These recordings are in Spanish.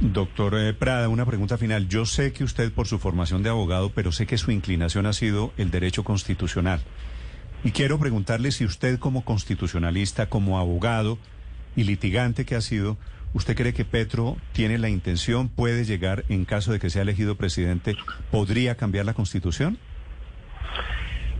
Doctor eh, Prada, una pregunta final. Yo sé que usted por su formación de abogado, pero sé que su inclinación ha sido el derecho constitucional. Y quiero preguntarle si usted como constitucionalista, como abogado y litigante que ha sido, ¿usted cree que Petro tiene la intención, puede llegar, en caso de que sea elegido presidente, podría cambiar la constitución?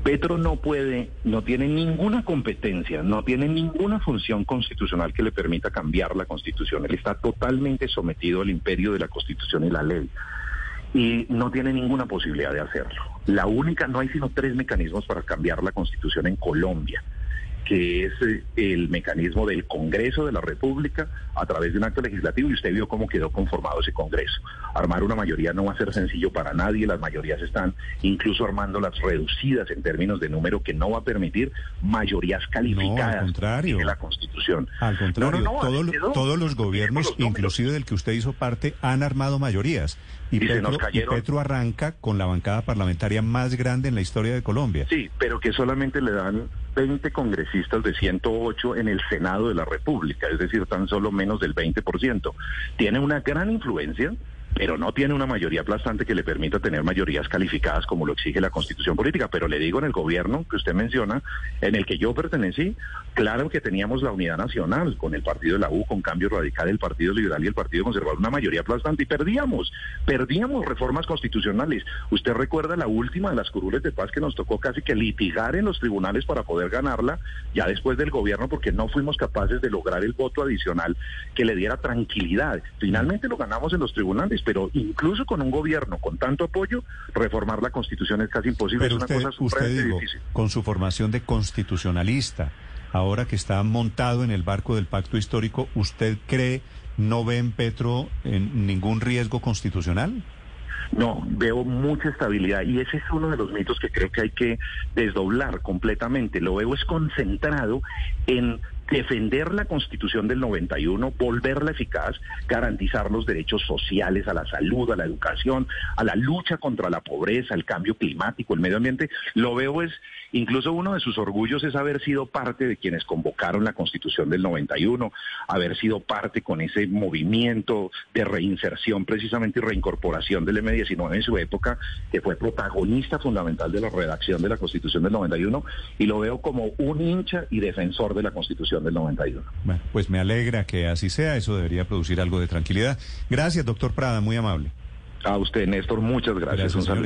Petro no puede, no tiene ninguna competencia, no tiene ninguna función constitucional que le permita cambiar la constitución. Él está totalmente sometido al imperio de la constitución y la ley. Y no tiene ninguna posibilidad de hacerlo. La única, no hay sino tres mecanismos para cambiar la constitución en Colombia que es eh, el mecanismo del Congreso de la República a través de un acto legislativo y usted vio cómo quedó conformado ese Congreso. Armar una mayoría no va a ser sencillo para nadie, las mayorías están incluso armando las reducidas en términos de número que no va a permitir mayorías calificadas al contrario. de la Constitución. Al contrario, No, no, quedó. todos los gobiernos, Los inclusive del que usted hizo parte, han armado mayorías. Y, Y se. Petro arranca con la bancada parlamentaria más grande en la historia de Colombia. Sí, pero que solamente le dan 20 congresistas de 108 en el Senado de la República, es decir, tan solo menos del 20%. Tiene una gran influencia, pero no tiene una mayoría aplastante que le permita tener mayorías calificadas como lo exige la Constitución Política. Pero le digo, en el gobierno que usted menciona, en el que yo pertenecí, claro que teníamos la unidad nacional con el partido de la U, con Cambio Radical, el Partido Liberal y el Partido Conservador, una mayoría aplastante y perdíamos, perdíamos reformas constitucionales. Usted recuerda la última de las curules de paz que nos tocó casi que litigar en los tribunales para poder ganarla ya después del gobierno porque no fuimos capaces de lograr el voto adicional que le diera tranquilidad. Finalmente lo ganamos en los tribunales, pero incluso con un gobierno con tanto apoyo, reformar la constitución es casi imposible. Pero es usted, una cosa usted digo, difícil. con su formación de constitucionalista, ahora que está montado en el barco del pacto histórico, ¿usted cree, no ve en Petro en ningún riesgo constitucional? No, veo mucha estabilidad y ese es uno de los mitos que creo que hay que desdoblar completamente. Lo veo es concentrado en defender la constitución del 91, volverla eficaz, garantizar los derechos sociales a la salud, a la educación, a la lucha contra la pobreza, el cambio climático, el medio ambiente. Lo veo es, incluso uno de sus orgullos es haber sido parte de quienes convocaron la constitución del 91, haber sido parte con ese movimiento de reinserción precisamente y reincorporación del M19 en su época, que fue protagonista fundamental de la redacción de la constitución del 91, y lo veo como un hincha y defensor de la constitución del 91. Bueno, pues me alegra que así sea, eso debería producir algo de tranquilidad. Gracias, doctor Prada, muy amable. A usted, Néstor, muchas gracias. Gracias, Un saludo.